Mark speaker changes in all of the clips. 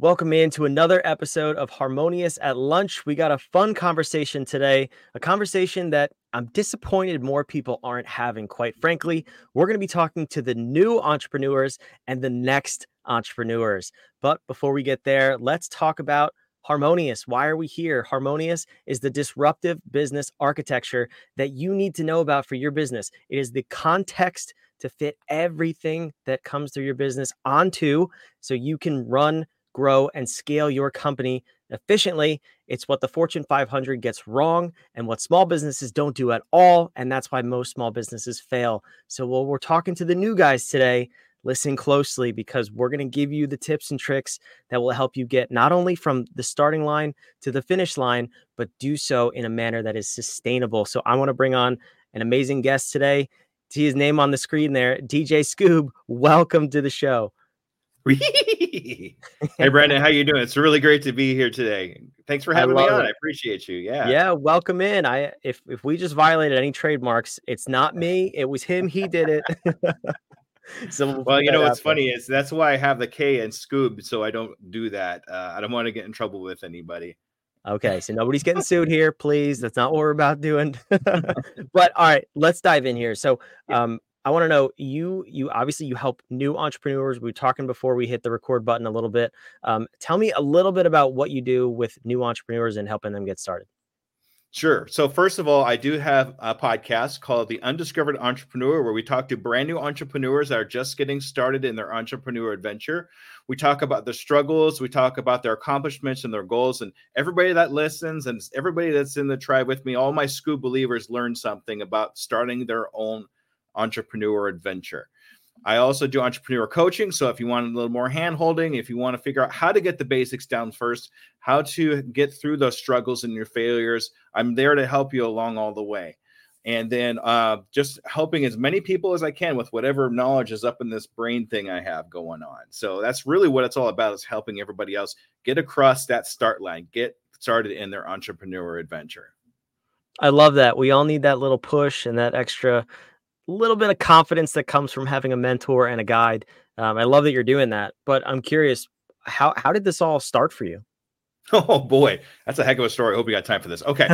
Speaker 1: Welcome into another episode of Harmonious at Lunch. We got a fun conversation today, a conversation that I'm disappointed more people aren't having, quite frankly. We're going to be talking to the new entrepreneurs and the next entrepreneurs. But before we get there, let's talk about Harmonious. Why are we here? Harmonious is the disruptive business architecture that you need to know about for your business. It is the context to fit everything that comes through your business onto so you can run grow, and scale your company efficiently. It's what the Fortune 500 gets wrong and what small businesses don't do at all. And that's why most small businesses fail. So, while we're talking to the new guys today, listen closely because we're going to give you the tips and tricks that will help you get not only from the starting line to the finish line, but do so in a manner that is sustainable. So, I want to bring on an amazing guest today. See his name on the screen there, DJ Scoob. Welcome to the show.
Speaker 2: Hey Brandon, how you doing? It's really great to be here today. Thanks for having me on. It. I appreciate you. Yeah.
Speaker 1: Yeah, welcome in. I if if we just violated any trademarks, it's not me. It was him. He did it.
Speaker 2: so well, you know what's funny is that's why I have the K and Scoob, so I don't do that. Uh, I don't want to get in trouble with anybody.
Speaker 1: Okay, so nobody's getting sued here, please. That's not what we're about doing. but all right, let's dive in here. So, um, I want to know you you obviously you help new entrepreneurs. We were talking before we hit the record button a little bit. Um, tell me a little bit about what you do with new entrepreneurs and helping them get started.
Speaker 2: Sure. So first of all, I do have a podcast called The Undiscovered Entrepreneur, where we talk to brand new entrepreneurs that are just getting started in their entrepreneur adventure. We talk about their struggles, we talk about their accomplishments and their goals, and everybody that listens and everybody that's in the tribe with me, all my Scoob believers learn something about starting their own entrepreneur adventure. I also do entrepreneur coaching. So if you want a little more hand holding, if you want to figure out how to get the basics down first, how to get through those struggles and your failures, I'm there to help you along all the way. And then uh, just helping as many people as I can with whatever knowledge is up in this brain thing I have going on. So that's really what it's all about is helping everybody else get across that start line, get started in their entrepreneur adventure.
Speaker 1: I love that. We all need that little push and that extra little bit of confidence that comes from having a mentor and a guide. Um, I love that you're doing that, but I'm curious how how did this all start for you?
Speaker 2: Oh boy, that's a heck of a story. I hope you got time for this. Okay.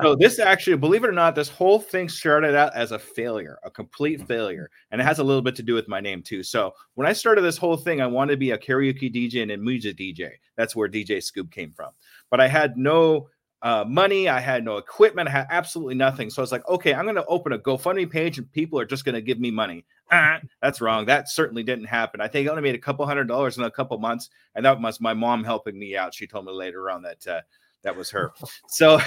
Speaker 2: so this actually, believe it or not, this whole thing started out as a failure, a complete failure. And it has a little bit to do with my name too. So when I started this whole thing, I wanted to be a karaoke DJ and a music DJ. That's where DJ Scoob came from. But I had no uh, money. I had no equipment. I had absolutely nothing. So I was like, okay, I'm going to open a GoFundMe page and people are just going to give me money. Ah, that's wrong. That certainly didn't happen. I think I only made a couple hundred dollars in a couple months. And that was my mom helping me out. She told me later on that uh, that was her. So,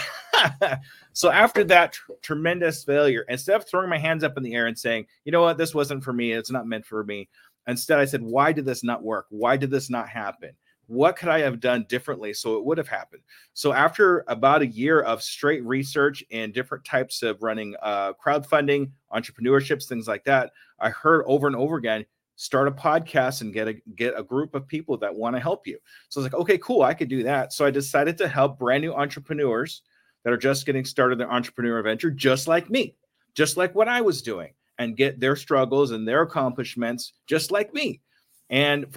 Speaker 2: so after that tr- tremendous failure, instead of throwing my hands up in the air and saying, you know what, this wasn't for me, it's not meant for me. Instead, I said, why did this not work? Why did this not happen? What could I have done differently so it would have happened? So after about a year of straight research and different types of running uh, crowdfunding, entrepreneurships, things like that, I heard over and over again, start a podcast and get a get a group of people that want to help you. So I was like, okay, cool, I could do that. So I decided to help brand new entrepreneurs that are just getting started their entrepreneur venture, just like me, just like what I was doing, and get their struggles and their accomplishments just like me. And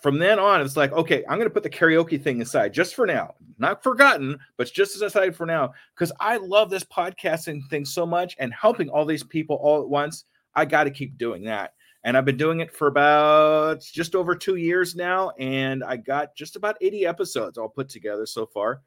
Speaker 2: from then on, it's like, okay, I'm going to put the karaoke thing aside just for now, not forgotten, but just as aside for now, because I love this podcasting thing so much and helping all these people all at once. I got to keep doing that. And I've been doing it for about just over two years now. And I got just about 80 episodes all put together so far.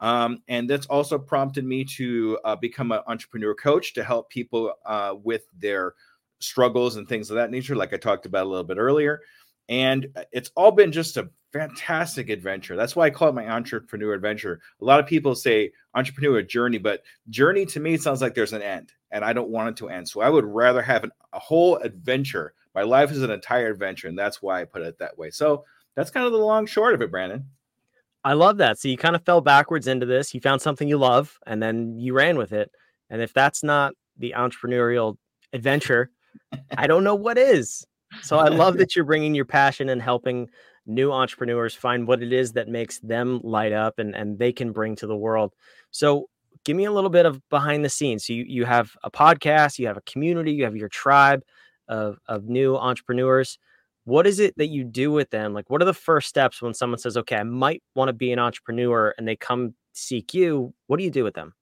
Speaker 2: Um, and that's also prompted me to uh, become an entrepreneur coach to help people uh, with their struggles and things of that nature, like I talked about a little bit earlier and uh, it's all been just a fantastic adventure. That's why I call it my entrepreneur adventure. A lot of people say entrepreneur journey, but journey to me sounds like there's an end, and I don't want it to end. So I would rather have an, a whole adventure. My life is an entire adventure, and that's why I put it that way. So that's kind of the long short of it, Brandon.
Speaker 1: I love that. So you kind of fell backwards into this. You found something you love, and then you ran with it. And if that's not the entrepreneurial adventure, I don't know what is. So I love that you're bringing your passion and helping new entrepreneurs find what it is that makes them light up and, and they can bring to the world. So give me a little bit of behind the scenes. So you, you have a podcast, you have a community, you have your tribe of, of new entrepreneurs. what is it that you do with them? Like, what are the first steps when someone says, okay, I might want to be an entrepreneur and they come seek you? What do you do with them?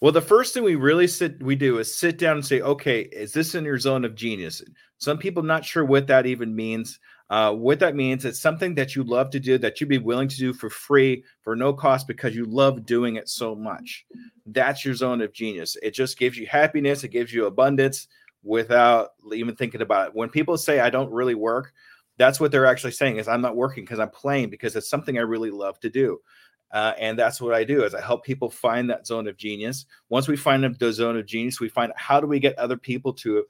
Speaker 2: Well, the first thing we really sit we do is sit down and say, okay, is this in your zone of genius? Some people not sure what that even means. Uh, what that means it's something that you love to do that you'd be willing to do for free for no cost because you love doing it so much. That's your zone of genius. It just gives you happiness. It gives you abundance without even thinking about it. When people say I don't really work, that's what they're actually saying is I'm not working because I'm playing because it's something I really love to do. Uh, and that's what I do is I help people find that zone of genius. Once we find the zone of genius, we find how do we get other people to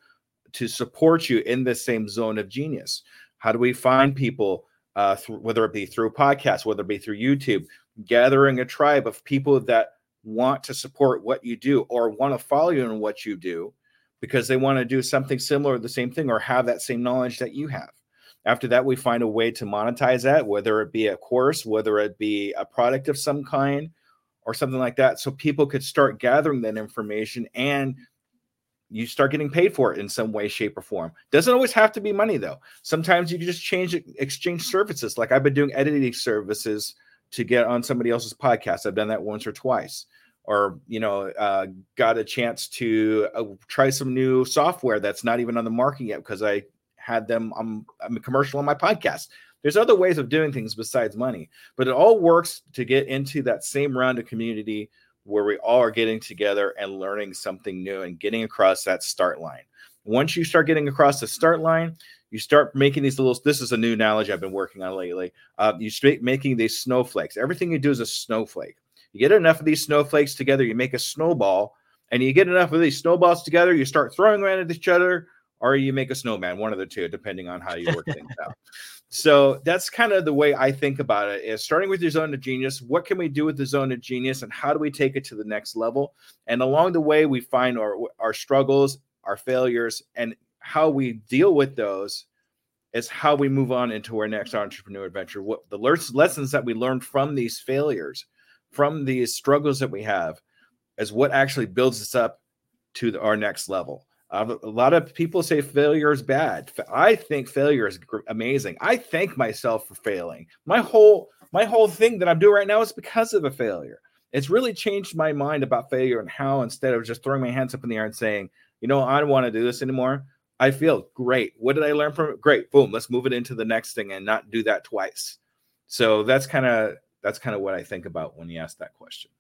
Speaker 2: to support you in the same zone of genius. How do we find people, uh, th- whether it be through podcasts, whether it be through YouTube, gathering a tribe of people that want to support what you do or want to follow you in what you do because they want to do something similar, the same thing, or have that same knowledge that you have. After that, we find a way to monetize that, whether it be a course, whether it be a product of some kind, or something like that. So people could start gathering that information and you start getting paid for it in some way, shape, or form. Doesn't always have to be money though. Sometimes you can just change exchange services. Like I've been doing editing services to get on somebody else's podcast. I've done that once or twice. Or you know, uh, got a chance to uh, try some new software that's not even on the market yet because I had them I'm, I'm a commercial on my podcast. There's other ways of doing things besides money, but it all works to get into that same round of community where we all are getting together and learning something new and getting across that start line. Once you start getting across the start line, you start making these little. This is a new knowledge I've been working on lately. Uh, you start making these snowflakes. Everything you do is a snowflake. You get enough of these snowflakes together, you make a snowball, and you get enough of these snowballs together, you start throwing around at each other, or you make a snowman, one of the two, depending on how you work things out. So that's kind of the way I think about it is starting with your zone of genius. What can we do with the zone of genius and how do we take it to the next level? And along the way, we find our, our struggles, our failures, and how we deal with those is how we move on into our next entrepreneur adventure. What the lessons that we learned from these failures, from these struggles that we have, is what actually builds us up to the, our next level. Uh, a lot of people say failure is bad. I think failure is amazing. I thank myself for failing. My whole my whole thing that I'm doing right now is because of a failure. It's really changed my mind about failure and how instead of just throwing my hands up in the air and saying, you know, I don't want to do this anymore. I feel great. What did I learn from it? Great. Boom. Let's move it into the next thing and not do that twice. So that's kind of that's kind of what I think about when you ask that question.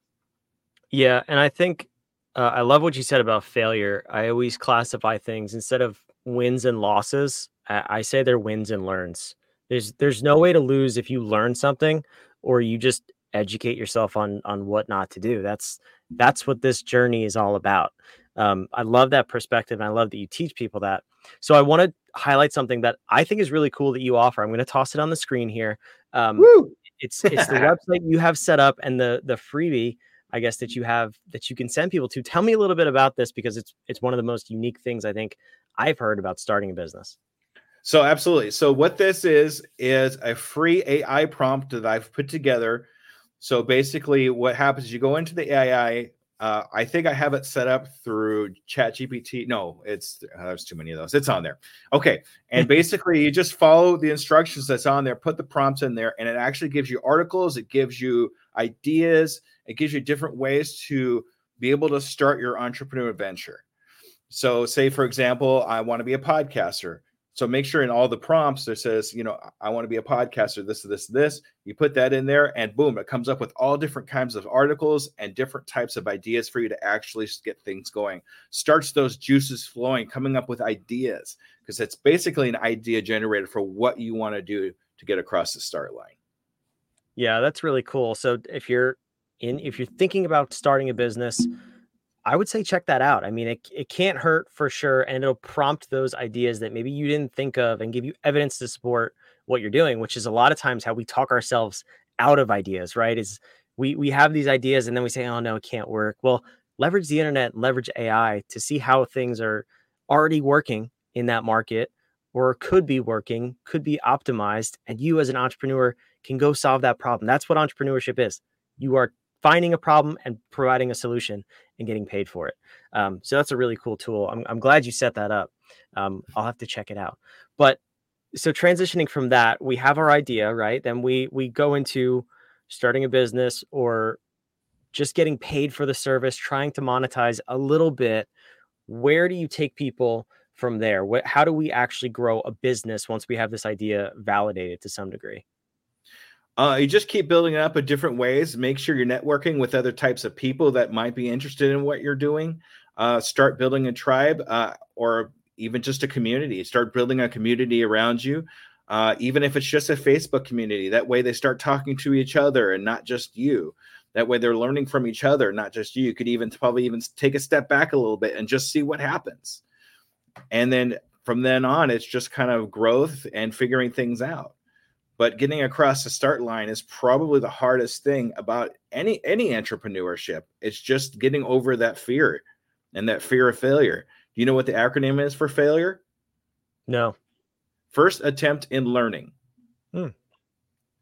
Speaker 1: Yeah, and I think uh, I love what you said about failure. I always classify things instead of wins and losses. I, I say they're wins and learns. There's there's no way to lose if you learn something or you just educate yourself on on what not to do. That's that's what this journey is all about. Um, I love that perspective, and I love that you teach people that. So I want to highlight something that I think is really cool that you offer. I'm going to toss it on the screen here. Um, it's it's the website you have set up and the the freebie I guess that you have that you can send people to. Tell me a little bit about this because it's it's one of the most unique things I think I've heard about starting a business.
Speaker 2: So absolutely. So what this is is a free AI prompt that I've put together. So basically, what happens is you go into the AI. Uh, I think I have it set up through ChatGPT. No, it's uh, there's too many of those. It's on there. Okay, and basically you just follow the instructions that's on there. Put the prompts in there, and it actually gives you articles. It gives you ideas. It gives you different ways to be able to start your entrepreneur adventure. So, say for example, I want to be a podcaster. So make sure in all the prompts there says, you know, I want to be a podcaster, this, this, this. You put that in there, and boom, it comes up with all different kinds of articles and different types of ideas for you to actually get things going. Starts those juices flowing, coming up with ideas, because it's basically an idea generator for what you want to do to get across the start line.
Speaker 1: Yeah, that's really cool. So if you're in if you're thinking about starting a business, I would say check that out. I mean, it, it can't hurt for sure. And it'll prompt those ideas that maybe you didn't think of and give you evidence to support what you're doing, which is a lot of times how we talk ourselves out of ideas, right? Is we we have these ideas and then we say, oh no, it can't work. Well, leverage the internet, leverage AI to see how things are already working in that market or could be working, could be optimized. And you as an entrepreneur can go solve that problem. That's what entrepreneurship is. You are finding a problem and providing a solution and getting paid for it. Um, so that's a really cool tool. I'm, I'm glad you set that up. Um, I'll have to check it out. But so transitioning from that, we have our idea, right? Then we we go into starting a business or just getting paid for the service, trying to monetize a little bit. Where do you take people from there? What, how do we actually grow a business once we have this idea validated to some degree?
Speaker 2: Uh, you just keep building it up in different ways. Make sure you're networking with other types of people that might be interested in what you're doing. Uh, start building a tribe uh, or even just a community. Start building a community around you, uh, even if it's just a Facebook community. That way they start talking to each other and not just you. That way they're learning from each other, not just you. You could even probably even take a step back a little bit and just see what happens. And then from then on, it's just kind of growth and figuring things out but getting across the start line is probably the hardest thing about any any entrepreneurship. It's just getting over that fear and that fear of failure. Do you know what the acronym is for failure?
Speaker 1: No.
Speaker 2: First attempt in learning. Hmm.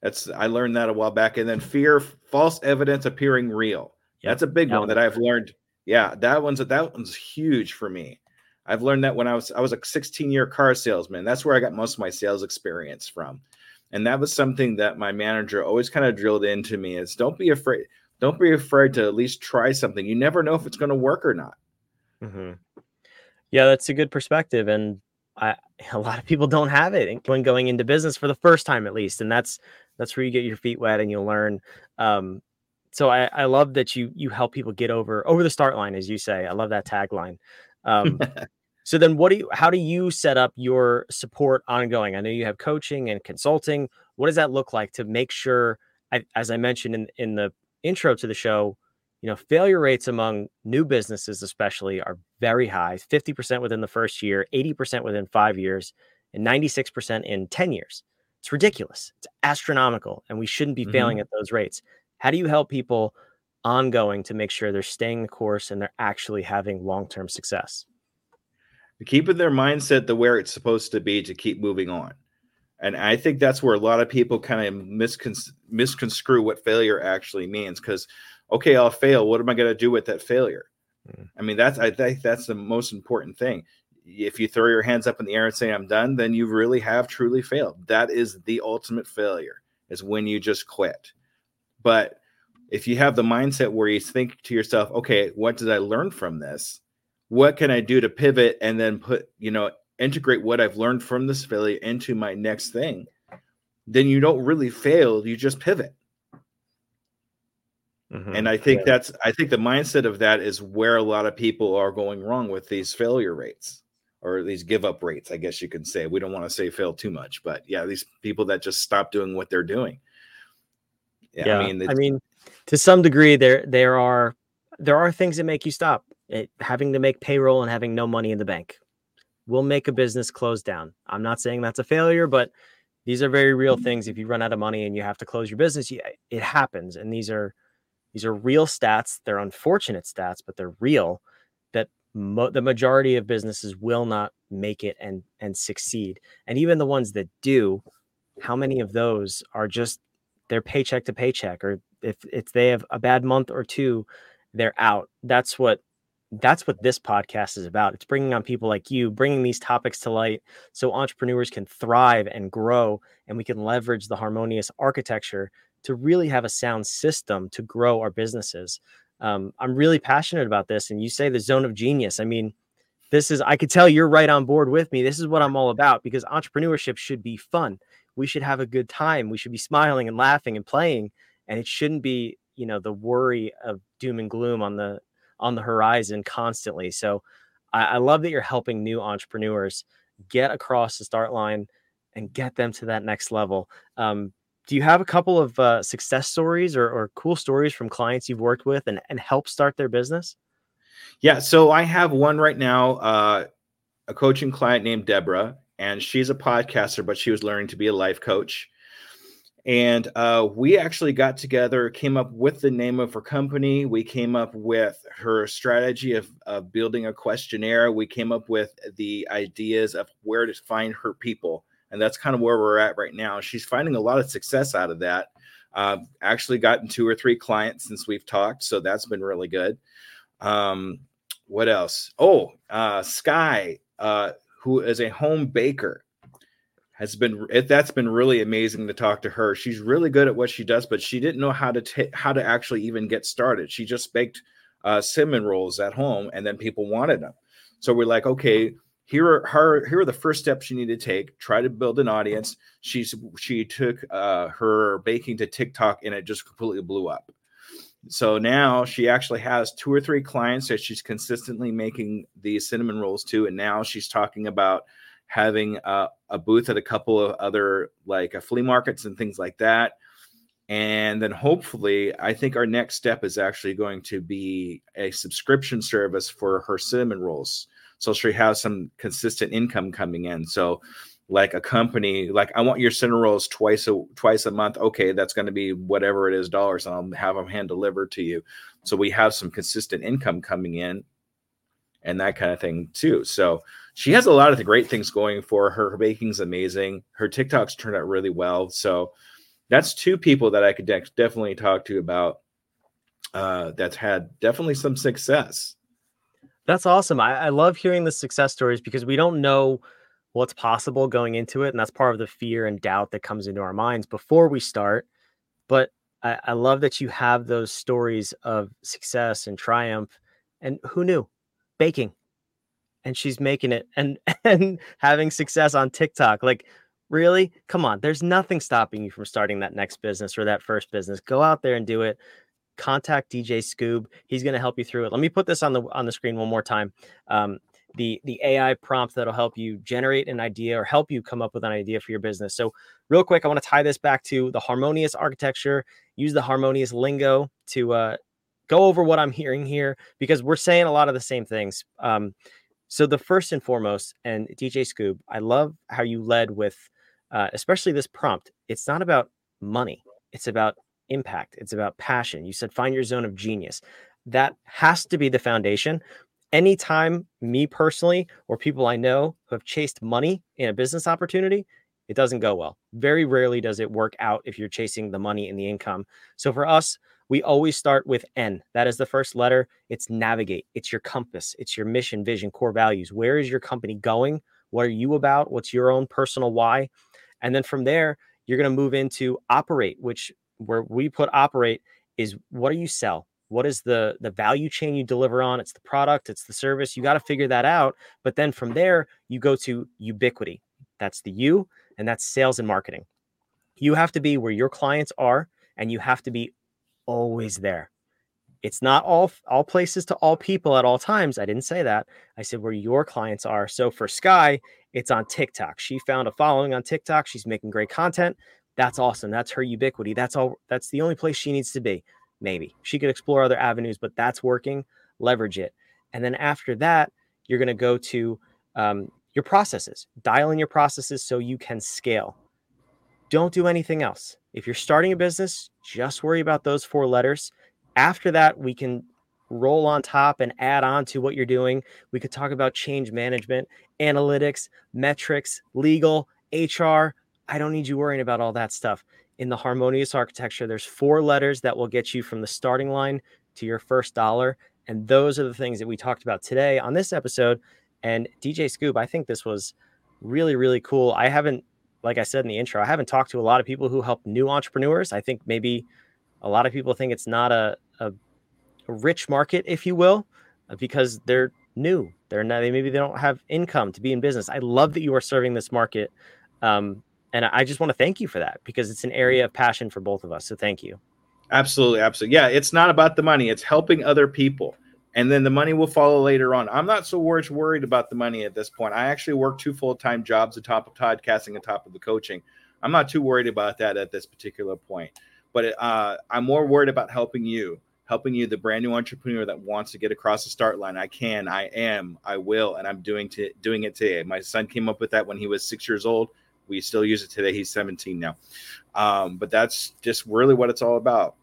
Speaker 2: that's i learned that a while back and then fear false evidence appearing real. Yep. that's a big that one that i've learned. Yeah that one's that one's huge for me. I've learned that when i was i was a 16 year car salesman. That's where i got most of my sales experience from and that was something that my manager always kind of drilled into me is don't be afraid don't be afraid to at least try something. You never know if it's going to work or not.
Speaker 1: Mm-hmm. yeah that's a good perspective and I, a lot of people don't have it when going into business for the first time at least and that's that's where you get your feet wet and you'll learn um, so I, I love that you you help people get over over the start line as you say. I love that tagline. Um, So then what do you how do you set up your support ongoing? I know you have coaching and consulting. What does that look like to make sure as I mentioned in in the intro to the show, you know, failure rates among new businesses especially are very high, 50% within the first year, 80% within 5 years, and 96% in 10 years. It's ridiculous. It's astronomical and we shouldn't be mm-hmm. failing at those rates. How do you help people ongoing to make sure they're staying the course and they're actually having long-term success?
Speaker 2: Keeping their mindset the where it's supposed to be to keep moving on. And I think that's where a lot of people kind of miscon- misconstrue what failure actually means. Because, okay, I'll fail. What am I going to do with that failure? Mm. I mean, that's I think that's the most important thing. If you throw your hands up in the air and say I'm done, then you really have truly failed. That is the ultimate failure. Is when you just quit. But if you have the mindset where you think to yourself, okay, what did I learn from this? What can I do to pivot and then put, you know, integrate what I've learned from this failure into my next thing, then you don't really fail. You just pivot. Mm-hmm. And I think yeah. that's I think the mindset of that is where a lot of people are going wrong with these failure rates or these give up rates, I guess you can say. We don't want to say fail too much, but yeah, these people that just stop doing what they're doing.
Speaker 1: Yeah, yeah. I mean, I mean, to some degree, there there are there are things that make you stop it, having to make payroll and having no money in the bank will make a business close down. I'm not saying that's a failure, but these are very real mm-hmm. things. If you run out of money and you have to close your business, it happens. And these are these are real stats. They're unfortunate stats, but they're real. That mo- the majority of businesses will not make it and and succeed. And even the ones that do, how many of those are just their paycheck to paycheck, or if if they have a bad month or two, they're out. That's what that's what this podcast is about. It's bringing on people like you, bringing these topics to light so entrepreneurs can thrive and grow and we can leverage the harmonious architecture to really have a sound system to grow our businesses. Um, I'm really passionate about this. And you say the zone of genius. I mean, this is, I could tell you're right on board with me. This is what I'm all about because entrepreneurship should be fun. We should have a good time. We should be smiling and laughing and playing. And it shouldn't be, you know, the worry of doom and gloom on the on the horizon constantly. So I, I love that you're helping new entrepreneurs get across the start line and get them to that next level. Um, do you have a couple of uh, success stories or, or, cool stories from clients you've worked with and, and help start their business?
Speaker 2: Yeah, so I have one right now, uh, a coaching client named Deborah, and she's a podcaster, but she was learning to be a life coach. And uh, we actually got together, came up with the name of her company. We came up with her strategy of, of building a questionnaire. We came up with the ideas of where to find her people. And that's kind of where we're at right now. She's finding a lot of success out of that. Uh, actually, gotten two or three clients since we've talked. So that's been really good. Um, what else? Oh, uh, Sky, uh, who is a home baker has been it, that's been really amazing to talk to her. She's really good at what she does, but she didn't know how to t- how to actually even get started. She just baked uh, cinnamon rolls at home, and then people wanted them. So we're like, okay, here are her here are the first steps you need to take. Try to build an audience. She's she took uh, her baking to TikTok, and it just completely blew up. So now she actually has two or three clients that she's consistently making these cinnamon rolls to, and now she's talking about having a, a booth at a couple of other like uh, flea markets and things like that. And then hopefully, I think our next step is actually going to be a subscription service for her cinnamon rolls. So she has some consistent income coming in. So like a company like i want your cinnamon rolls twice a twice a month okay that's going to be whatever it is dollars and i'll have them hand delivered to you so we have some consistent income coming in and that kind of thing too so she has a lot of the great things going for her her baking's amazing her tiktoks turned out really well so that's two people that i could de- definitely talk to about uh, that's had definitely some success
Speaker 1: that's awesome I, I love hearing the success stories because we don't know what's possible going into it. And that's part of the fear and doubt that comes into our minds before we start. But I, I love that you have those stories of success and triumph. And who knew? Baking. And she's making it and and having success on TikTok. Like, really? Come on. There's nothing stopping you from starting that next business or that first business. Go out there and do it contact DJ Scoob. He's going to help you through it. Let me put this on the on the screen one more time. Um, the the AI prompt that'll help you generate an idea or help you come up with an idea for your business. So, real quick, I want to tie this back to the harmonious architecture. Use the harmonious lingo to uh, go over what I'm hearing here because we're saying a lot of the same things. Um, so, the first and foremost, and DJ Scoob, I love how you led with, uh, especially this prompt. It's not about money; it's about impact. It's about passion. You said find your zone of genius. That has to be the foundation anytime me personally or people I know who have chased money in a business opportunity, it doesn't go well. Very rarely does it work out if you're chasing the money and the income. So for us, we always start with N. That is the first letter. It's navigate. It's your compass. It's your mission, vision, core values. Where is your company going? What are you about? What's your own personal why? And then from there, you're going to move into operate, which where we put operate is what do you sell? what is the the value chain you deliver on it's the product it's the service you got to figure that out but then from there you go to ubiquity that's the you and that's sales and marketing you have to be where your clients are and you have to be always there. It's not all all places to all people at all times i didn't say that. I said where your clients are. So for sky it's on tiktok. She found a following on tiktok. She's making great content. That's awesome. That's her ubiquity. That's all that's the only place she needs to be. Maybe. She could explore other avenues but that's working. Leverage it. And then after that you're going to go to um, your processes. Dial in your processes so you can scale don't do anything else if you're starting a business just worry about those four letters after that we can roll on top and add on to what you're doing we could talk about change management analytics metrics legal hr i don't need you worrying about all that stuff in the harmonious architecture, there's four letters that will get you from the starting line to your first dollar. And those are the things that we talked about today on this episode. And DJ Scoob, I think this was really, really cool. I haven't, like I said in the intro, I haven't talked to a lot of people who help new entrepreneurs. I think maybe a lot of people think it's not a, a, a rich market, if you will, because they're new. They're not, maybe they don't have income to be in business. I love that you are serving this market. Um, and I just want to thank you for that because it's an area of passion for both of us. So thank you.
Speaker 2: Absolutely. Absolutely. Yeah. It's not about the money, it's helping other people. And then the money will follow later on. I'm not so worried about the money at this point. I actually work two full time jobs atop of podcasting, atop of the coaching. I'm not too worried about that at this particular point. But uh, I'm more worried about helping you, helping you, the brand new entrepreneur that wants to get across the start line. I can, I am, I will, and I'm doing doing it today. My son came up with that when he was six years old. We still use it today. He's 17 now. Um, but that's just really what it's all about.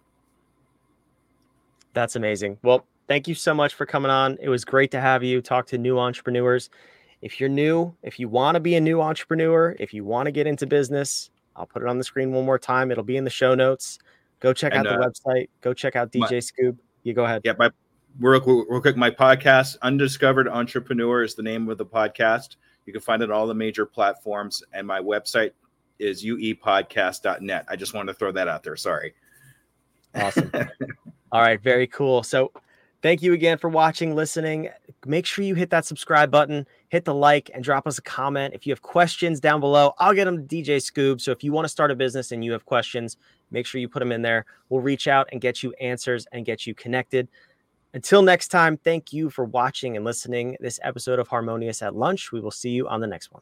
Speaker 1: That's amazing. Well, thank you so much for coming on. It was great to have you talk to new entrepreneurs. If you're new, if you want to be a new entrepreneur, if you want to get into business, I'll put it on the screen one more time. It'll be in the show notes. Go check and, out the uh, website. Go check out DJ my, Scoob. You go ahead.
Speaker 2: Yeah, my real, real quick, my podcast, Undiscovered Entrepreneur, is the name of the podcast You can find it on all the major platforms. And my website is uepodcast.net. I just wanted to throw that out there. Sorry.
Speaker 1: Awesome. all right. Very cool. So thank you again for watching, listening. Make sure you hit that subscribe button, hit the like, and drop us a comment. If you have questions down below, I'll get them to DJ Scoob. So if you want to start a business and you have questions, make sure you put them in there. We'll reach out and get you answers and get you connected. Until next time, thank you for watching and listening this episode of Harmonious at Lunch. We will see you on the next one.